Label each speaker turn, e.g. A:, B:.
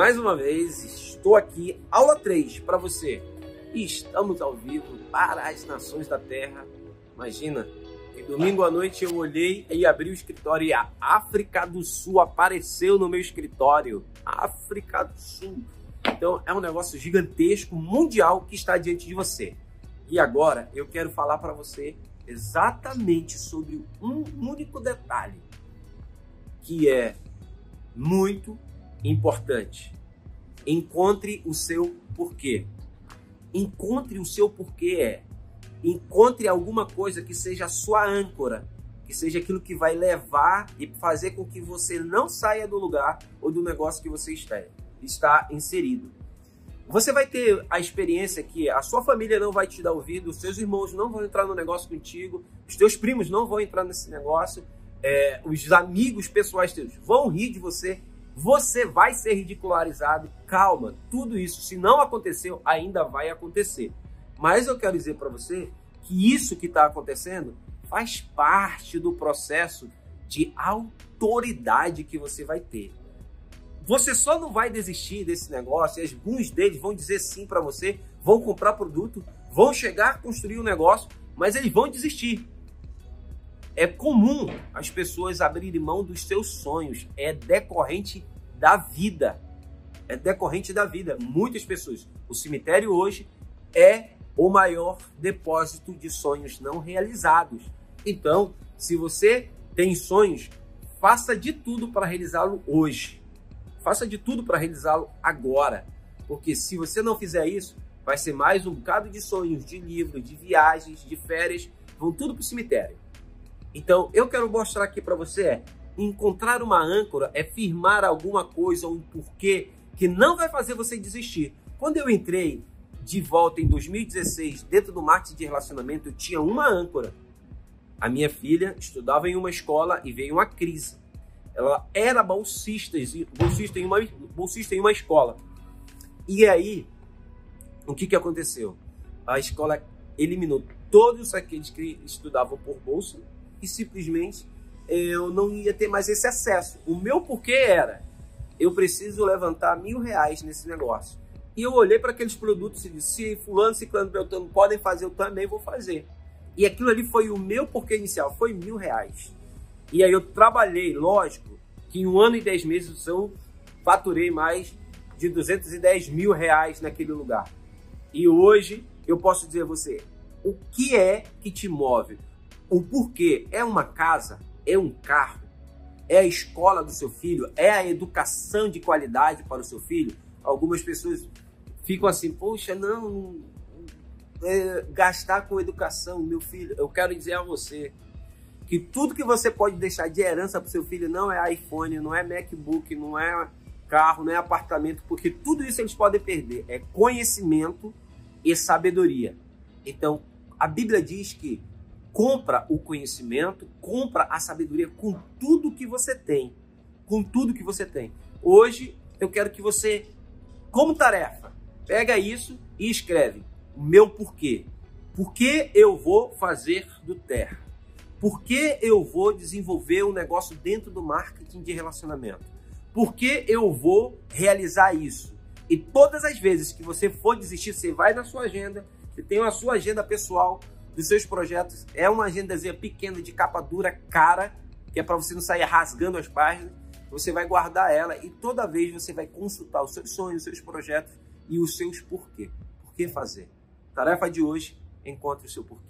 A: mais uma vez estou aqui, aula 3 para você. E estamos ao vivo para as nações da Terra. Imagina, que domingo à noite eu olhei e abri o escritório e a África do Sul apareceu no meu escritório. África do Sul. Então é um negócio gigantesco, mundial que está diante de você. E agora eu quero falar para você exatamente sobre um único detalhe que é muito importante. Encontre o seu porquê. Encontre o seu porquê é. Encontre alguma coisa que seja a sua âncora, que seja aquilo que vai levar e fazer com que você não saia do lugar ou do negócio que você está, está inserido. Você vai ter a experiência que a sua família não vai te dar ouvido, os seus irmãos não vão entrar no negócio contigo, os teus primos não vão entrar nesse negócio, é, os amigos pessoais teus vão rir de você, você vai ser ridicularizado. Calma, tudo isso, se não aconteceu, ainda vai acontecer. Mas eu quero dizer para você que isso que está acontecendo faz parte do processo de autoridade que você vai ter. Você só não vai desistir desse negócio, e alguns deles vão dizer sim para você, vão comprar produto, vão chegar a construir um negócio, mas eles vão desistir. É comum as pessoas abrirem mão dos seus sonhos, é decorrente da vida. É decorrente da vida. Muitas pessoas. O cemitério hoje é o maior depósito de sonhos não realizados. Então, se você tem sonhos, faça de tudo para realizá-lo hoje. Faça de tudo para realizá-lo agora. Porque se você não fizer isso, vai ser mais um bocado de sonhos, de livros, de viagens, de férias, vão tudo para o cemitério. Então, eu quero mostrar aqui para você é encontrar uma âncora, é firmar alguma coisa ou um porquê que não vai fazer você desistir. Quando eu entrei de volta em 2016 dentro do marketing de relacionamento, eu tinha uma âncora. A minha filha estudava em uma escola e veio uma crise. Ela era bolsista, bolsista, em, uma, bolsista em uma escola. E aí, o que, que aconteceu? A escola eliminou todos aqueles que estudavam por bolsa e simplesmente eu não ia ter mais esse acesso. O meu porquê era, eu preciso levantar mil reais nesse negócio. E eu olhei para aqueles produtos e disse, se fulano, ciclano, beltrano podem fazer, eu também vou fazer. E aquilo ali foi o meu porquê inicial, foi mil reais. E aí eu trabalhei, lógico, que em um ano e dez meses eu faturei mais de 210 mil reais naquele lugar. E hoje eu posso dizer a você, o que é que te move? O porquê? É uma casa? É um carro? É a escola do seu filho? É a educação de qualidade para o seu filho? Algumas pessoas ficam assim, poxa, não, é, gastar com educação, meu filho. Eu quero dizer a você, que tudo que você pode deixar de herança para o seu filho não é iPhone, não é MacBook, não é carro, não é apartamento, porque tudo isso eles podem perder. É conhecimento e sabedoria. Então, a Bíblia diz que compra o conhecimento, compra a sabedoria com tudo que você tem. Com tudo que você tem. Hoje, eu quero que você, como tarefa, pega isso e escreve o meu porquê. Por que eu vou fazer do Terra? Por que eu vou desenvolver um negócio dentro do marketing de relacionamento? Por que eu vou realizar isso? E todas as vezes que você for desistir, você vai na sua agenda, você tem a sua agenda pessoal dos seus projetos. É uma agendazinha pequena de capa dura, cara, que é para você não sair rasgando as páginas. Você vai guardar ela e toda vez você vai consultar os seus sonhos, os seus projetos e os seus porquê. Por que fazer? Tarefa de hoje, encontre o seu porquê.